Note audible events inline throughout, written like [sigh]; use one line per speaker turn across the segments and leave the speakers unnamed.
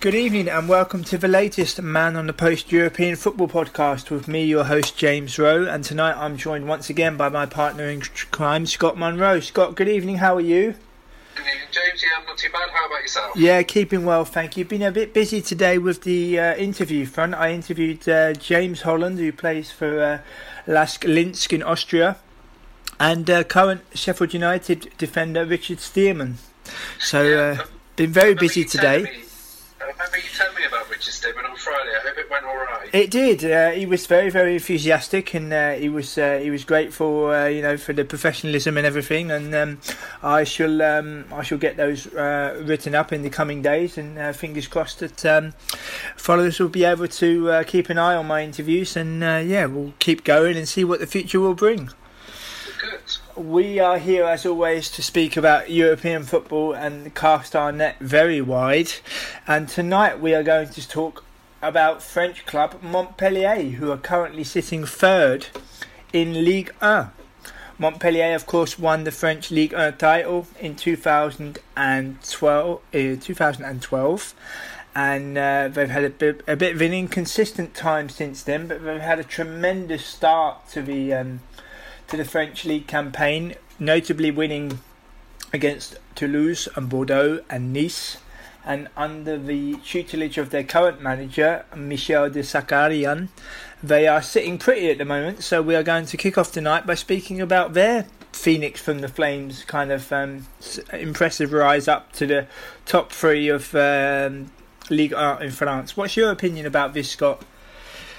Good evening and welcome to the latest Man on the Post European Football Podcast with me, your host James Rowe. And tonight I'm joined once again by my partner in crime, Scott Munro. Scott, good evening. How are you?
Good evening, James. Yeah, I'm not too bad. How about yourself?
Yeah, keeping well, thank you. Been a bit busy today with the uh, interview front. I interviewed uh, James Holland, who plays for uh, LASK Linz in Austria, and uh, current Sheffield United defender Richard Stearman. So, uh, been very busy today.
Remember you telling me about Richard Stearman on Friday. I hope it went all right.
It did. Uh, he was very, very enthusiastic, and uh, he was uh, he was grateful, uh, you know, for the professionalism and everything. And um, I shall um, I shall get those uh, written up in the coming days, and uh, fingers crossed that um, followers will be able to keep an eye on my interviews, and yeah, we'll keep going and see what the future will bring. We are here, as always, to speak about European football and cast our net very wide. And tonight we are going to talk about French club Montpellier, who are currently sitting third in Ligue 1. Montpellier, of course, won the French Ligue 1 title in 2012. Uh, 2012 and uh, they've had a bit, a bit of an inconsistent time since then, but they've had a tremendous start to the um, to the French league campaign, notably winning against Toulouse and Bordeaux and Nice. And under the tutelage of their current manager, Michel Der Zakarian, they are sitting pretty at the moment. So we are going to kick off tonight by speaking about their Phoenix from the Flames kind of um, impressive rise up to the top three of um, Ligue 1 in France. What's your opinion about this, Scott?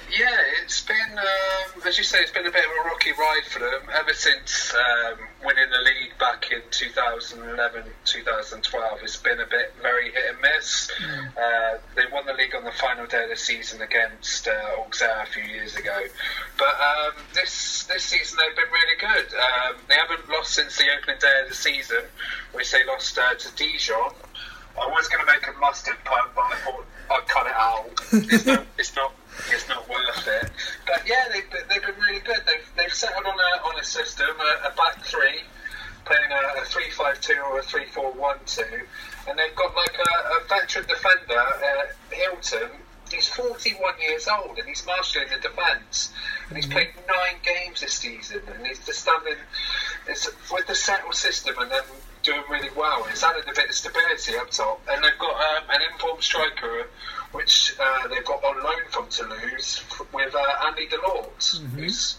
Yeah, it's been, um, as you say, it's been a bit of a rocky ride for them ever since um, winning the league back in 2011, 2012. It's been a bit very hit and miss. Uh, they won the league on the final day of the season against uh, Auxerre a few years ago, but um, this this season they've been really good. Um, they haven't lost since the opening day of the season, which they lost uh, to Dijon. I was going to make a mustard pun, but I thought I'd cut it out. [laughs] It's not. It's not. It's not worth it. But yeah, they've, they've been really good. They've, they've settled on a on a system, a, a back three, playing a, a three five two or a three four one two, and they've got like a, a veteran defender, uh, Hilton. He's 41 years old and he's marshalling the defence. And he's played nine games this season, and he's just standing it's, with the settled system and then doing really well. It's added a bit of stability up top, and they've got um, an informed striker, which uh, they've got on loan from Toulouse with uh, Andy Delort, who's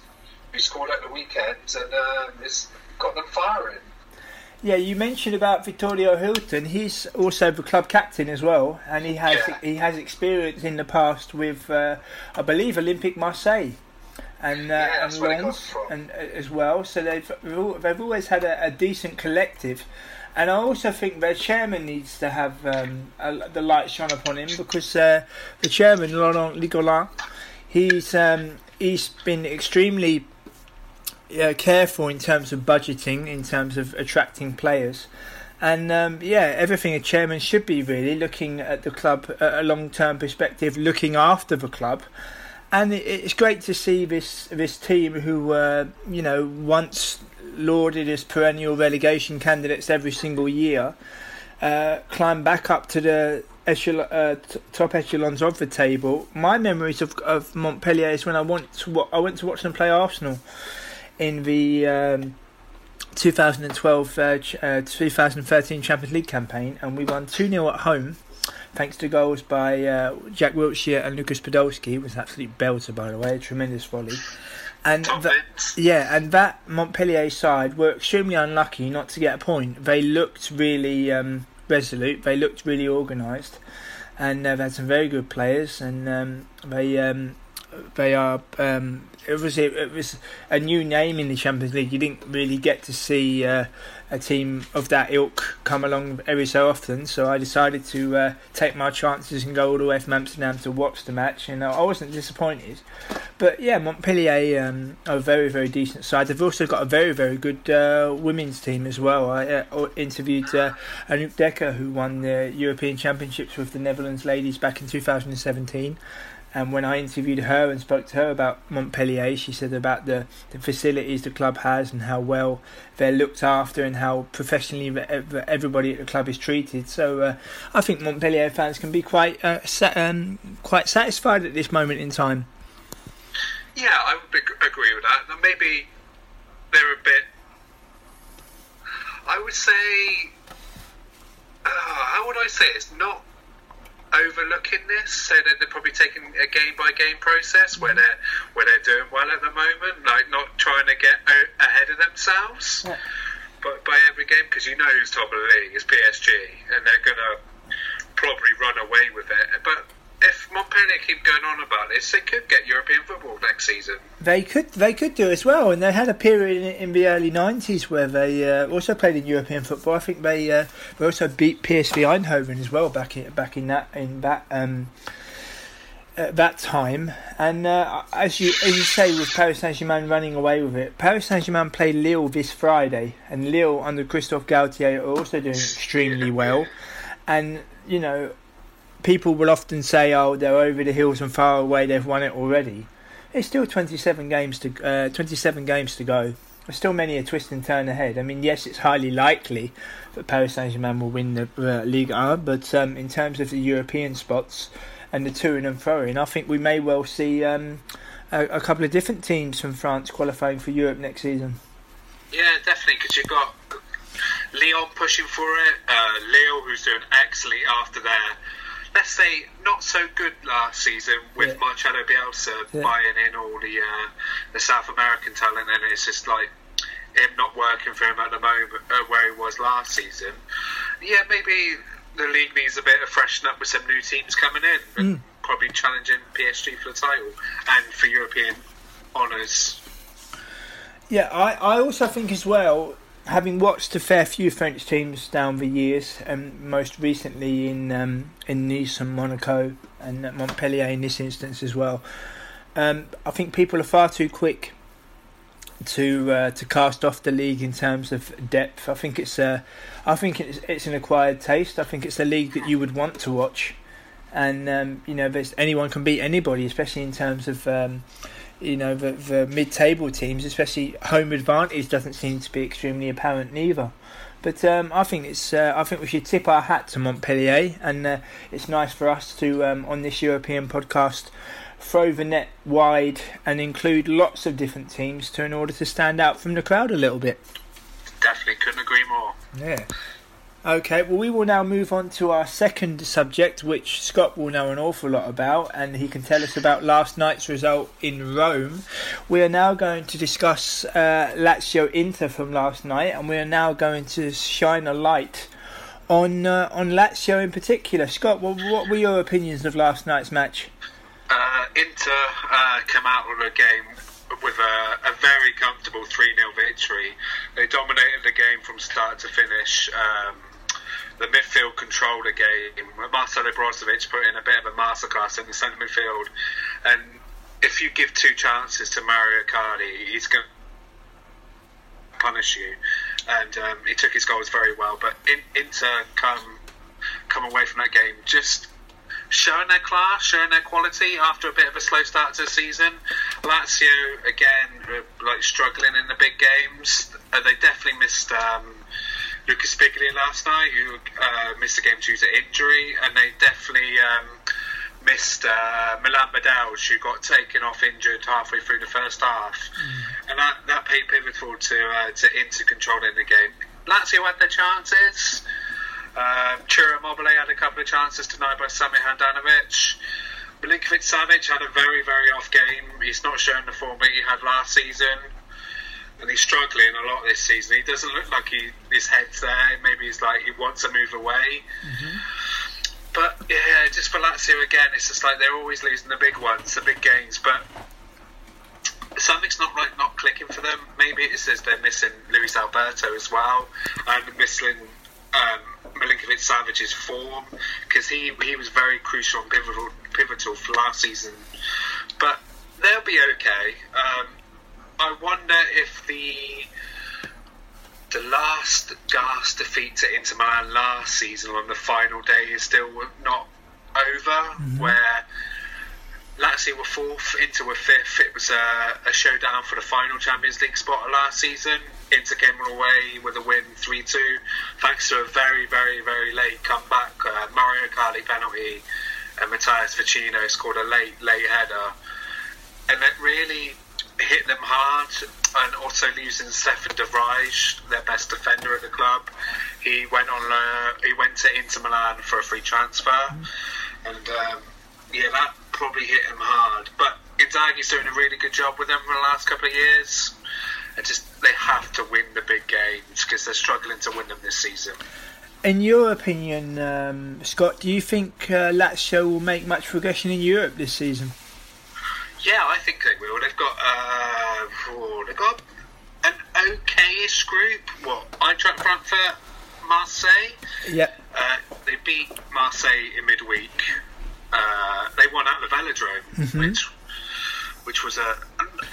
who scored at the weekend and um, has got them firing.
Yeah, you mentioned about Vitorino Hilton. He's also the club captain as well, and he has
Yeah.
he has experience in the past with, uh, I believe, Olympique Marseille, and uh,
Yeah,
and Lens, and uh, as well. So they've they've they've always had a, a decent collective, and I also think their chairman needs to have um, a, the light shone upon him because uh, the chairman Laurent Nicollin, he's um, he's been extremely uh, careful in terms of budgeting, in terms of attracting players. And um, yeah, everything a chairman should be really looking at the club at a long term perspective, looking after the club. And it's great to see this this team who uh, you know once lauded as perennial relegation candidates every single year, uh, climb back up to the echelon, uh, t- top echelons of the table. My memories of, of Montpellier is when I went to wa- I went to watch them play Arsenal in the um, 2012 uh, ch- uh, 2013 Champions League campaign, and we won 2 0 at home. Thanks to goals by uh, Jack Wilshere and Lucas Podolski, it was absolute belter by the way, a tremendous volley. And
Vince.
yeah, and that Montpellier side were extremely unlucky not to get a point. They looked really um, resolute. They looked really organised, and they've had some very good players. And um, they um, they are um, it was it was a new name in the Champions League. You didn't really get to see uh, a team of that ilk come along every so often. So I decided to uh, take my chances and go all the way from Amsterdam to watch the match, and I wasn't disappointed. But yeah, Montpellier um, are a very very decent side. They've also got a very very good uh, women's team as well. I uh, interviewed uh, Anouk Dekker, who won the European Championships with the Netherlands ladies back in 2017. And when I interviewed her and spoke to her about Montpellier, she said about the, the facilities the club has and how well they're looked after and how professionally ev- everybody at the club is treated. So uh, I think Montpellier fans can be quite uh, sa- um, quite satisfied at this moment in time.
Yeah, I would ag- agree with that. And maybe they're a bit. I would say. Uh, how would I say it? It's not overlooking this, so that they're probably taking a game by game process where they're where they're doing well at the moment, like not trying to get o- ahead of themselves.
Yeah.
But by every game, because you know who's top of the league is PSG, and they're gonna probably run away with it. But if Montpellier keep going on about this, they could get European football next season.
They could they could do as well, and they had a period in, in the early nineties where they uh, also played in European football. I think they uh, they also beat PSV Eindhoven as well back in back in that in that um, at that time. And uh, as you as you say, with Paris Saint Germain running away with it, Paris Saint Germain play Lille this Friday, and Lille under Christophe Galtier are also doing extremely well. And you know, people will often say, "Oh, they're over the hills and far away. They've won it already." It's still 27 games to uh, 27 games to go. There's still many a twist and turn ahead. I mean, yes, it's highly likely that Paris Saint Germain will win the uh, Ligue 1, but um, in terms of the European spots and the to and fro in, I think we may well see um, a, a couple of different teams from France qualifying for Europe next season.
Yeah, definitely, because you've got Lyon pushing for it, uh, Lille, who's doing excellently after their, let's say, not so good last season with
Yeah.
Marcelo Bielsa
Yeah.
buying in all the uh, the South American talent, and it's just like him not working for him at the moment uh, where he was last season. Yeah, maybe the league needs a bit of freshen up with some new teams coming in, and probably challenging PSG for the title and for European honours.
Yeah, I, I also think as well, having watched a fair few French teams down the years, and most recently in um, in Nice and Monaco and Montpellier in this instance as well, um, I think people are far too quick to uh, to cast off the league in terms of depth. I think it's a, I think it's, it's an acquired taste. I think it's a league that you would want to watch, and um, you know, anyone can beat anybody, especially in terms of. You know the, the mid-table teams, especially home advantage, doesn't seem to be extremely apparent neither. But um, I think it's uh, I think we should tip our hat to Montpellier, and uh, it's nice for us to um, on this European podcast throw the net wide and include lots of different teams to in order to stand out from the crowd a little bit.
Definitely couldn't agree more.
Yeah. Okay, well, we will now move on to our second subject, which Scott will know an awful lot about, and he can tell us about last night's result in Rome. We are now going to discuss uh, Lazio Inter from last night, and we are now going to shine a light on uh, on Lazio in particular. Scott, what, what were your opinions of last night's match?
Uh, Inter uh, come out of the game with a, a very comfortable 3 0 victory. They dominated the game from start to finish. Um, the midfield controlled the game. Marcelo Brozovic put in a bit of a masterclass in the centre midfield. And if you give two chances to Mauro Icardi, he's going to punish you. And um, he took his goals very well. But in, Inter come come away from that game just showing their class, showing their quality after a bit of a slow start to the season. Lazio again, like struggling in the big games. Uh, they definitely missed um, Lucas Spiglia last night, who uh, missed the game due to injury, and they definitely um, missed uh, Milan Badelj, who got taken off injured halfway through the first half, and that that paid pivotal to uh, to Inter controlling the game. Lazio had their chances. Um, Ciro Immobile had a couple of chances denied by Samir Handanovic. Milinkovic Savic had a very, very off game. He's not shown the form that he had last season. And he's struggling a lot this season. He doesn't look like he his head's there. Maybe he's like he wants to move away. Mm-hmm. But yeah, just for Lazio again, it's just like they're always losing the big ones, the big games. But something's not right, not clicking for them. Maybe it's as they're missing Luis Alberto as well, and missing um, Milinkovic Savic's form because he he was very crucial and pivotal pivotal for last season. But they'll be okay. Um, I wonder if the the last gas defeat to Inter Milan last season on the final day is still not over, mm-hmm. where Lazio were fourth, Inter were fifth. It was a, a, showdown for the final Champions League spot last season. Inter came away with a win 3 2, thanks to a very, very, very late comeback. Uh, Mauro Icardi penalty and Matías Vecino scored a late, late header. And that really hit them hard. And also losing Stefan de Vrij, their best defender at the club. He went on. Uh, he went to Inter Milan for a free transfer, and um, yeah, that probably hit him hard. But Inzaghi's doing a really good job with them for the last couple of years. And just they have to win the big games because they're struggling to win them this season.
In your opinion, um, Scott, do you think uh, Lazio will make much progression in Europe this season?
Yeah, I think they will. They've got uh, oh, they've got an okayish group. What Eintracht Frankfurt, Marseille.
Yeah.
Uh, they beat Marseille in midweek uh, they won at the Velodrome, mm-hmm. which which was a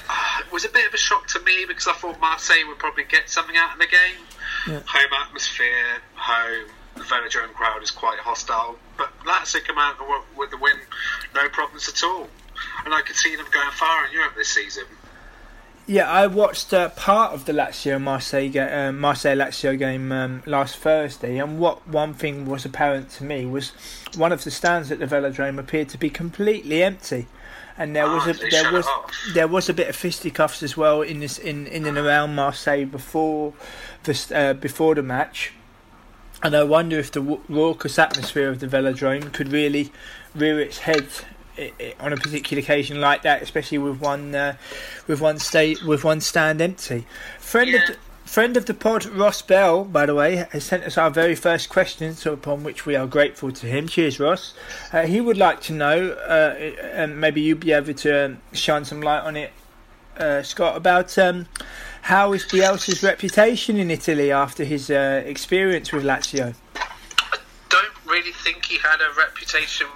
uh, was a bit of a shock to me because I thought Marseille would probably get something out of the game. Yeah. Home atmosphere, home. The Velodrome crowd is quite hostile, but Lazio come out with the win, no problems at all. And I could see them going far in Europe this season.
Yeah, I watched uh, part of the Lazio Marseille uh, Marseille Lazio game um, last Thursday, and what one thing was apparent to me was one of the stands at the Velodrome appeared to be completely empty, and there was a there was there was a bit of fisticuffs as well in this in, in and around Marseille before the uh, before the match, and I wonder if the raucous atmosphere of the Velodrome could really rear its head on a particular occasion like that, especially with one uh, with one state with one stand empty. Friend yeah. of the, friend of the pod, Ross Bell, by the way, has sent us our very first question, so upon which we are grateful to him. Cheers, Ross. Uh, he would like to know, uh, and maybe you'd be able to um, shine some light on it, uh, Scott, about um, how is Bielsa's reputation in Italy after his uh, experience with Lazio.
I don't really think he had a reputation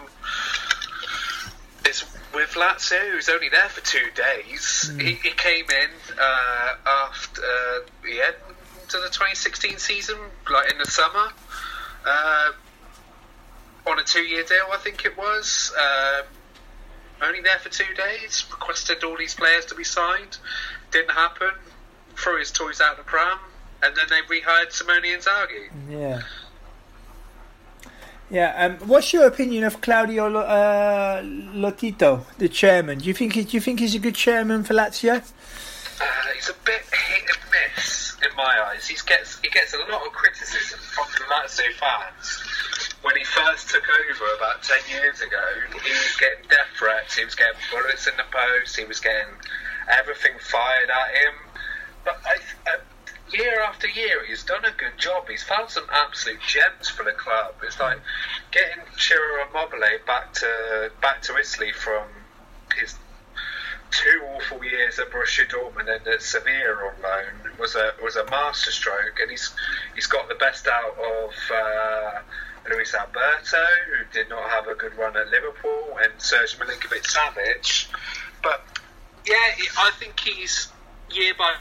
with Lazio, was only there for two days. Mm. He, he, came in uh, after uh, the end of the 2016 season, like in the summer, uh, on a two-year deal, I think it was. Um, only there for two days. Requested all these players to be signed. Didn't happen. Threw his toys out the pram, and then they rehired Simone Inzaghi.
Yeah. Yeah, um, what's your opinion of Claudio uh, Lotito, the chairman? Do you think do you think he's a good chairman for Lazio?
Uh, he's a bit hit and miss in my eyes. He gets he gets a lot of criticism from the Lazio fans. When he first took over about ten years ago, he was getting death threats. He was getting bullets in the post. He was getting everything fired at him. But I, uh, year after year, he's done a good job. He's found some absolute gems for the club. It's like getting Ciro back to back to Italy from his two awful years at Borussia Dortmund and at Sevilla on loan was a was a masterstroke, and he's he's got the best out of. Uh, Luis Alberto, who did not have a good run at Liverpool, and Serge Milinkovic Savic. But yeah, I think he's year by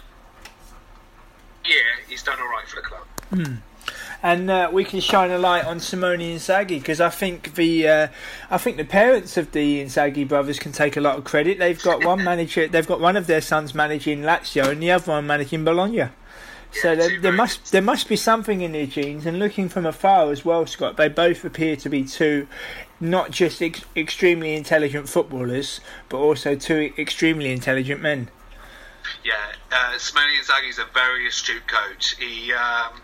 yeah, he's done all right for the club.
Hmm. And uh, we can shine a light on Simone Inzaghi because I think the uh, I think the parents of the Inzaghi brothers can take a lot of credit. They've got one [laughs] manager, they've got one of their sons managing Lazio and the other one managing Bologna. So there, there, must there must be something in their genes. And looking from afar as well, Scott, they both appear to be two, not just ex- extremely intelligent footballers, but also two extremely intelligent men.
Yeah, uh, Simone Inzaghi is a very astute coach. He um,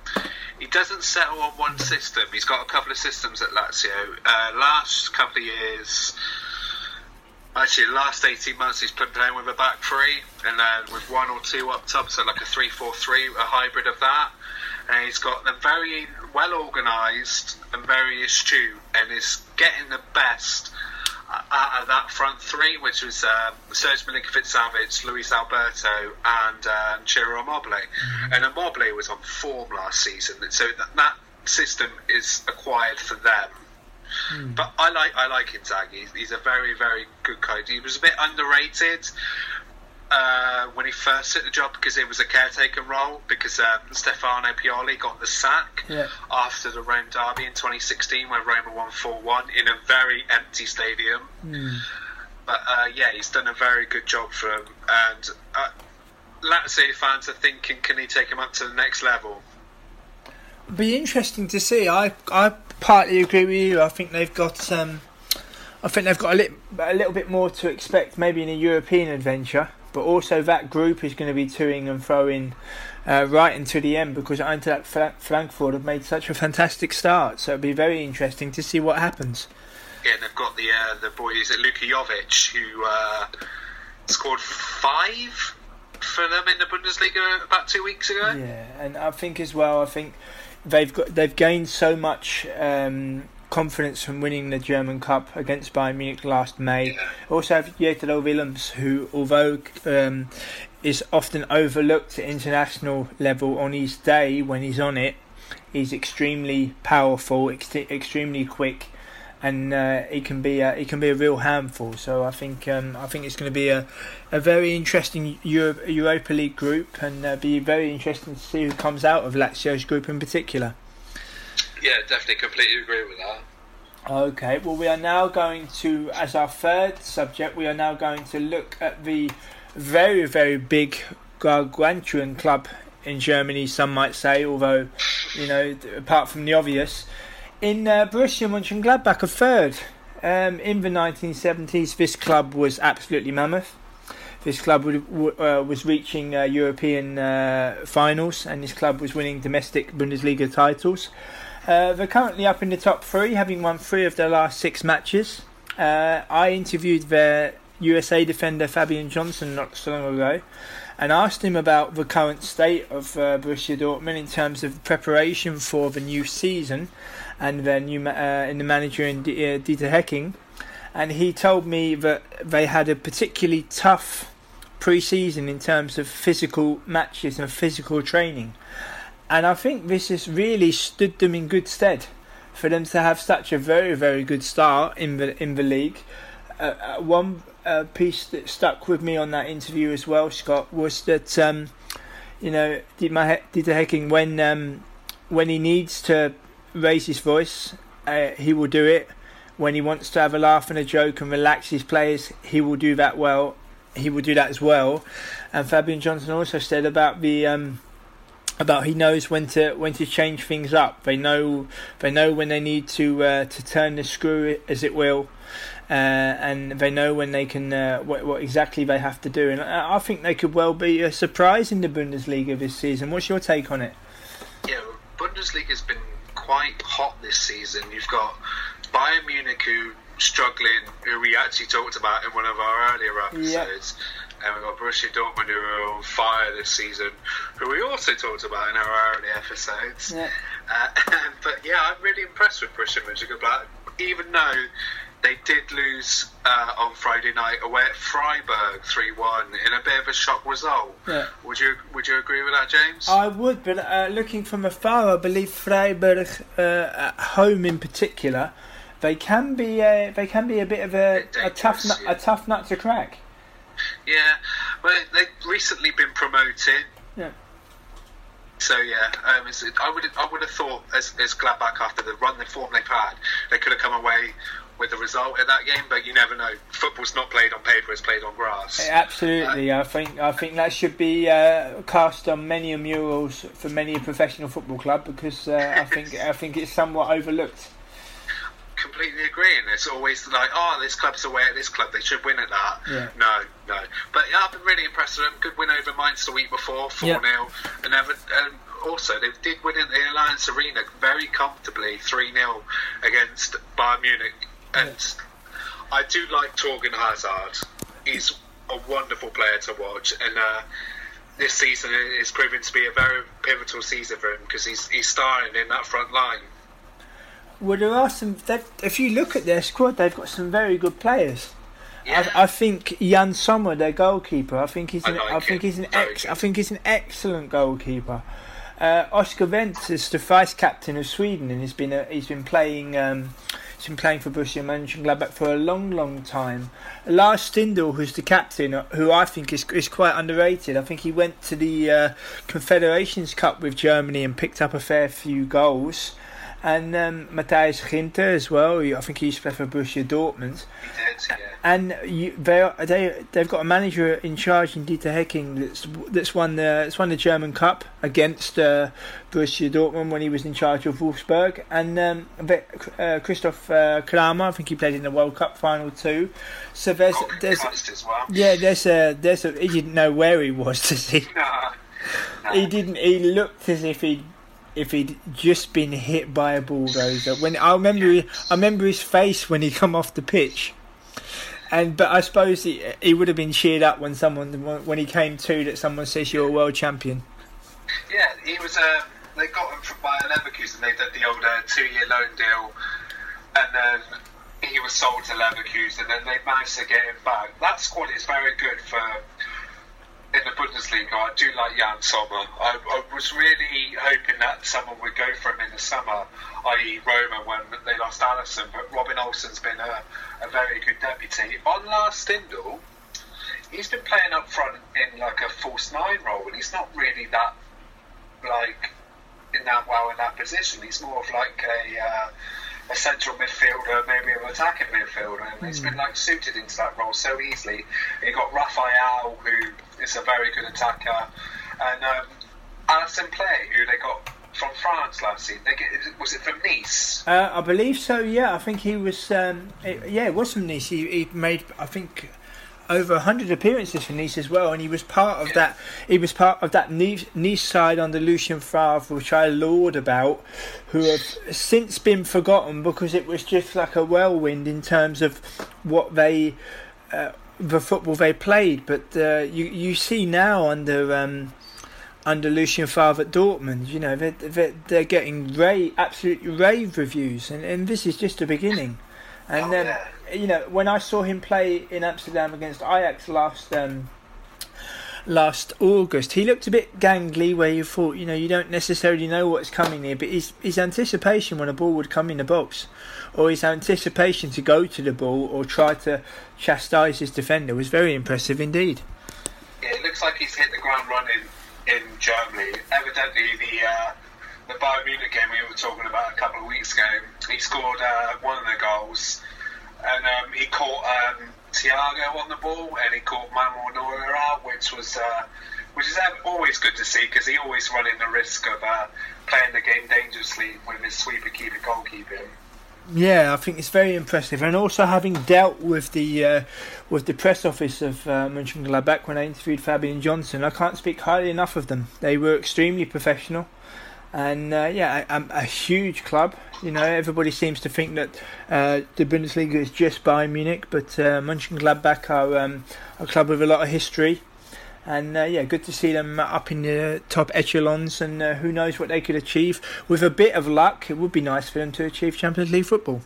he doesn't settle on one system. He's got a couple of systems at Lazio. Uh, last couple of years, Actually, last 18 months he's been playing with a back three and then with one or two up top, so like a 3 4 3, a hybrid of that. And he's got them very well organised and very astute and is getting the best out of that front three, which was uh, Serge Milinkovic-Savic, Luis Alberto, and uh, Ciro Immobile. Mm-hmm. And Immobile was on form last season, so that, that system is acquired for them. Mm. But I like I like Inzaghi. He's, he's a very very good coach. He was a bit underrated uh, when he first took the job because it was a caretaker role because um, Stefano Pioli got the sack
yeah.
after the Rome derby in 2016 when Roma won 4-1 in a very empty stadium.
Mm.
But uh, yeah, he's done a very good job for him, and uh, Lazio fans are thinking, can he take him up to the next level?
Be interesting to see. I I partly agree with you. I think they've got um, I think they've got a, li- a little bit more to expect, maybe in a European adventure. But also that group is going to be toing and throwing uh, right into the end because Eintracht Frankfurt have made such a fantastic start. So it'll be very interesting to see what happens.
Yeah, they've got the uh, the boys at Luka Jovic who uh, scored five for them in the Bundesliga about two weeks ago.
Yeah, and I think as well, I think they've got they've gained so much um, confidence from winning the German Cup against Bayern Munich last May. Also have Jetro Willems, who although um, is often overlooked at international level on his day when he's on it, he's extremely powerful, ex- extremely quick. And uh, he can be a, he can be a real handful. So I think um, I think it's going to be a, a very interesting Euro- Europa League group, and uh, be very interesting to see who comes out of Lazio's group in particular.
Yeah, definitely, completely agree with that.
Okay, well, we are now going to, as our third subject, we are now going to look at the very, very big gargantuan club in Germany, some might say, although, you know, apart from the obvious. In uh, Borussia Mönchengladbach, a third. Um, in the 1970s, this club was absolutely mammoth. This club would, uh, was reaching uh, European uh, finals, and this club was winning domestic Bundesliga titles. Uh, they're currently up in the top three, having won three of their last six matches. Uh, I interviewed their USA defender Fabian Johnson not so long ago and asked him about the current state of uh, Borussia Dortmund in terms of preparation for the new season and their new uh, in the manager in D- uh, Dieter Hecking. And he told me that they had a particularly tough pre-season in terms of physical matches and physical training and I think this has really stood them in good stead for them to have such a very very good start in the in the league. Uh, uh, one uh, piece that stuck with me on that interview as well, Scott, was that um, you know the Hecking when um, when he needs to raise his voice, uh, he will do it. When he wants to have a laugh and a joke and relax his players, he will do that well. He will do that as well. And Fabian Johnson also said about the um, about he knows when to when to change things up. They know they know when they need to uh, to turn the screw, as it will, uh, and they know when they can uh, what, what exactly they have to do. And I, I think they could well be a surprise in the Bundesliga this season. What's your take on it?
Yeah, Bundesliga's been quite hot this season. You've got Bayern Munich who struggling, who we actually talked about in one of our earlier episodes. Yep and we've got Borussia Dortmund who are on fire this season, who we also talked about in our early episodes.
Yeah.
Uh, [laughs] but yeah, I'm really impressed with Borussia Mönchengladbach, even though they did lose uh, on Friday night away at Freiburg 3-1 in a bit of a shock result.
Yeah.
Would you Would you agree with that, James?
I would, but uh, looking from afar, I believe Freiburg uh, at home in particular, they can be a, they can be a bit of a, a tough nut, yeah. a tough nut to crack.
Yeah, well, they've recently been promoted.
Yeah.
So yeah, um, I would I would have thought as as Gladbach after the run the form they've had, they could have come away with the result in that game. But you never know. Football's not played on paper; it's played on grass.
Absolutely, uh, I think I think that should be uh, cast on many a murals for many a professional football club because uh, I think [laughs] I think it's somewhat overlooked
completely agree. And it's always like, oh, this club's away at this club; they should win at that.
Yeah.
No, no. But yeah, I've been really impressed with them. Good win over Mainz the week before, four 0 yeah. and ever. And also, they did win in the Allianz Arena very comfortably, three 0 against Bayern Munich. And yeah. I do like Torgan Hazard. He's a wonderful player to watch, and uh, this season is proving to be a very pivotal season for him because he's he's starting in that front line.
Well, there are some. If you look at their squad, they've got some very good players.
Yeah.
I, I think Yann Sommer, their goalkeeper, I think he's
I
an,
like
I think
him.
he's an ex. I think he's an excellent goalkeeper. Uh, Oscar Wendt is the vice captain of Sweden, and he's been a, he's been playing um, he's been playing for Borussia Mönchengladbach for a long, long time. Lars Stindl, who's the captain, uh, who I think is is quite underrated. I think he went to the uh, Confederations Cup with Germany and picked up a fair few goals. And um, Matthias Ginter as well. I think he used to play for Borussia Dortmund.
He did, yeah.
And you, they they they've got a manager in charge in Dieter Hecking that's that's won the that's won the German Cup against uh, Borussia Dortmund when he was in charge of Wolfsburg. And um, uh, Christoph uh, Kramer, I think he played in the World Cup final too. So there's
Oh,
there's
well.
yeah there's a there's a he didn't know where he was [laughs] does he?
No, no.
He didn't. He looked as if he. If he'd just been hit by a bulldozer, when I remember, I remember his face when he come off the pitch, and but I suppose he, he would have been cheered up when someone when he came to that someone says you're a world champion.
Yeah, he was. Uh, they got him from Bayer Leverkusen. They did the old uh, two-year loan deal, and then he was sold to Leverkusen, and then they managed to get him back. That squad is very good for in the Bundesliga. I do like Yann Sommer. I, I was really hoping that someone would go for him in the summer, i.e. Roma, when they lost Alisson. But Robin Olsen's been a, a very good deputy. On Lars Stindl, he's been playing up front in like a false nine role, and he's not really that like in that well in that position. He's more of like a uh, a central midfielder, maybe an attacking midfielder, and he's been like suited into that role so easily. You got Raffael, who is a very good attacker, and um, Alassane Pléa, who they got from France last season. They get, was it from Nice?
Uh, I believe so. Yeah, I think he was. Um, it, yeah, it was from Nice. He, he made, I think, over hundred appearances for Nice as well, and he was part of that. He was part of that Nice, nice side under Lucien Favre, which I laud about, who have since been forgotten because it was just like a whirlwind in terms of what they. Uh, the football they played, but uh, you you see now under um, under Lucien Favre at Dortmund, you know they're, they're, they're getting rave, absolutely rave reviews, and, and this is just the beginning. And
Oh,
then
yeah.
You know when I saw him play in Amsterdam against Ajax last um, last August, he looked a bit gangly. Where you thought, you know, you don't necessarily know what's coming here, but his his anticipation when a ball would come in the box, or his anticipation to go to the ball or try to chastise his defender was very impressive indeed.
Yeah, it looks like he's hit the ground running in Germany. Evidently, the uh, the Bayern Munich game we were talking about a couple of weeks ago, he scored uh, one of the goals, and um, he caught um, Thiago on the ball, and he caught Manuel Neuer which was uh, which is always good to see because he always running the risk of uh, playing the game dangerously with his sweeper keeper goalkeeping.
Yeah, I think it's very impressive, and also having dealt with the uh, with the press office of uh, Mönchengladbach when I interviewed Fabian Johnson, I can't speak highly enough of them. They were extremely professional, and uh, yeah, a, a, huge club. You know, everybody seems to think that uh, the Bundesliga is just Bayern Munich, but uh, Mönchengladbach are um, a club with a lot of history. And uh, yeah, good to see them up in the top echelons, and uh, who knows what they could achieve. With a bit of luck, it would be nice for them to achieve Champions League football.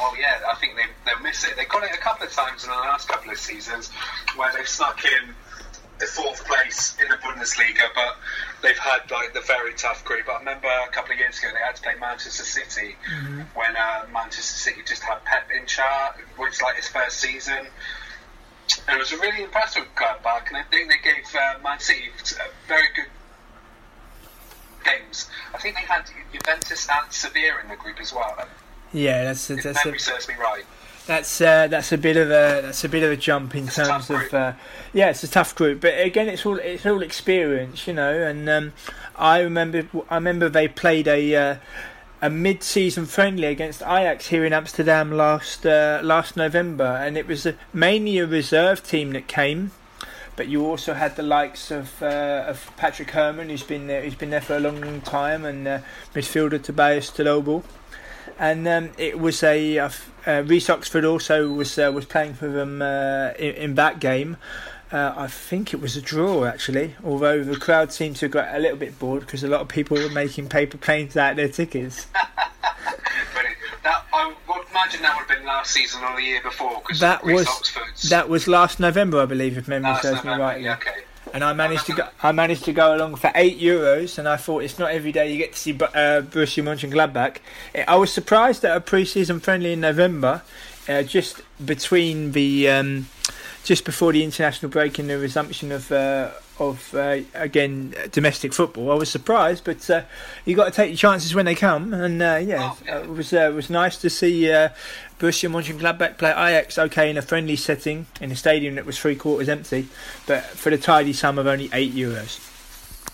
Oh yeah, I think they they'll miss it. They got it a couple of times in the last couple of seasons where they've snuck in the fourth place in the Bundesliga, but they've had like the very tough group. I remember a couple of years ago they had to play Manchester City when uh, Manchester City just had Pep in charge, which was like his first season. And it was a really impressive Gladbach, and I think they gave uh, Man City uh, very good games. I think they had Juventus and Sevilla in the group as well.
Yeah, that's
If
that's
memory serves me right.
That's uh, that's a bit of a that's a bit of a jump in
It's
terms of uh, yeah, it's a tough group. But again, it's all it's all experience, you know. And um, I remember I remember they played a. Uh, a mid-season friendly against Ajax here in Amsterdam last uh, last November, and it was a, mainly a reserve team that came. But you also had the likes of uh, of Patrick Herrmann, who's been there, who's been there for a long, long time, and uh, midfielder Tobias Strobl. And um, it was a uh, uh, Reece Oxford also was uh, was playing for them uh, in, in that game. Uh, I think it was a draw actually, although the crowd seemed to have got a little bit bored because a lot of people were making paper planes out of their tickets. [laughs]
that, I would imagine that would have been last season or the year before. Cause
That
Reece
was
Oxford's
that was last November, I believe, if memory serves me rightly.
yeah, okay.
And I managed to go. I managed to go along for eight euros, and I thought it's not every day you get to see uh, Borussia Mönchengladbach. Eh, I was surprised at a pre-season friendly in November, uh, just between the um, just before the international break and the resumption of uh, of uh, again domestic football. I was surprised, but uh, you got to take your chances when they come. And uh, yeah,
Oh, yeah.
it was uh, it was nice to see uh, Borussia Mönchengladbach play Ajax okay in a friendly setting in a stadium that was three quarters empty, but for the tidy sum of only eight euros.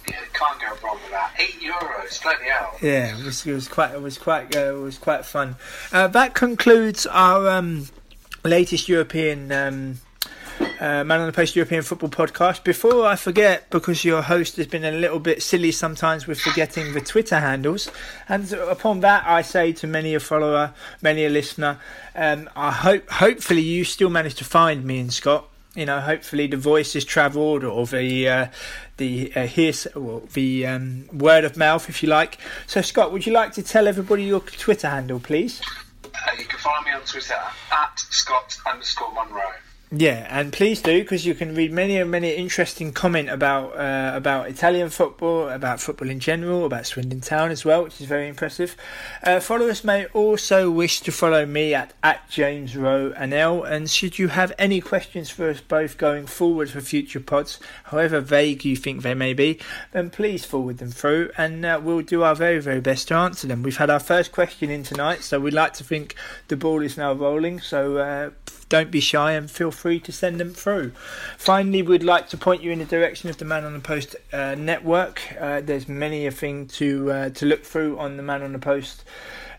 Yeah, can't go wrong with that. Eight euros, bloody hell.
Yeah, it was, it was quite it was quite uh, it was quite fun. Uh, that concludes our um, latest European um, uh, Man on the Post European Football podcast. Before I forget, because your host has been a little bit silly sometimes with forgetting the Twitter handles, and upon that I say to many a follower, many a listener, um, I hope hopefully you still manage to find me and Scott. You know, hopefully the voice has travelled, or the uh, the uh, the um, word of mouth, if you like. So, Scott, would you like to tell everybody your Twitter handle, please?
Uh, you can find me on Twitter at Scott underscore Munro.
Yeah, and please do because you can read many and many interesting comment about uh, about Italian football, about football in general, about Swindon Town as well, which is very impressive. Uh, followers may also wish to follow me at at James Rowe and L. And should you have any questions for us both going forward for future pods, however vague you think they may be, then please forward them through, and uh, we'll do our very very best to answer them. We've had our first question in tonight, so we'd like to think the ball is now rolling. So. Don't be shy and feel free to send them through. Finally, we'd like to point you in the direction of the Man on the Post uh, network. Uh, there's many a thing to uh, to look through on the Man on the Post.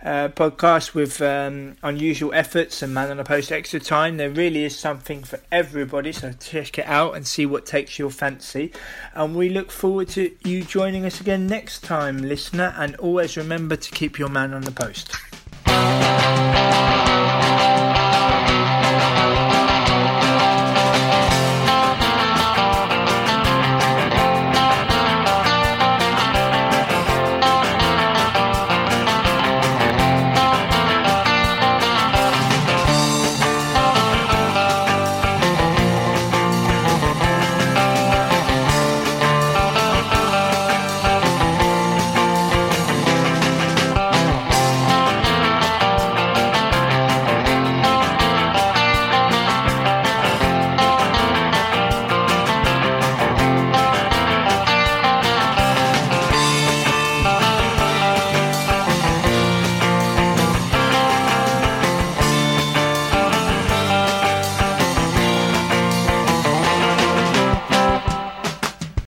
Uh, podcast with um, unusual efforts and man on the post extra time. There really is something for everybody, so check it out and see what takes your fancy. And we look forward to you joining us again next time, listener. And always remember to keep your man on the post.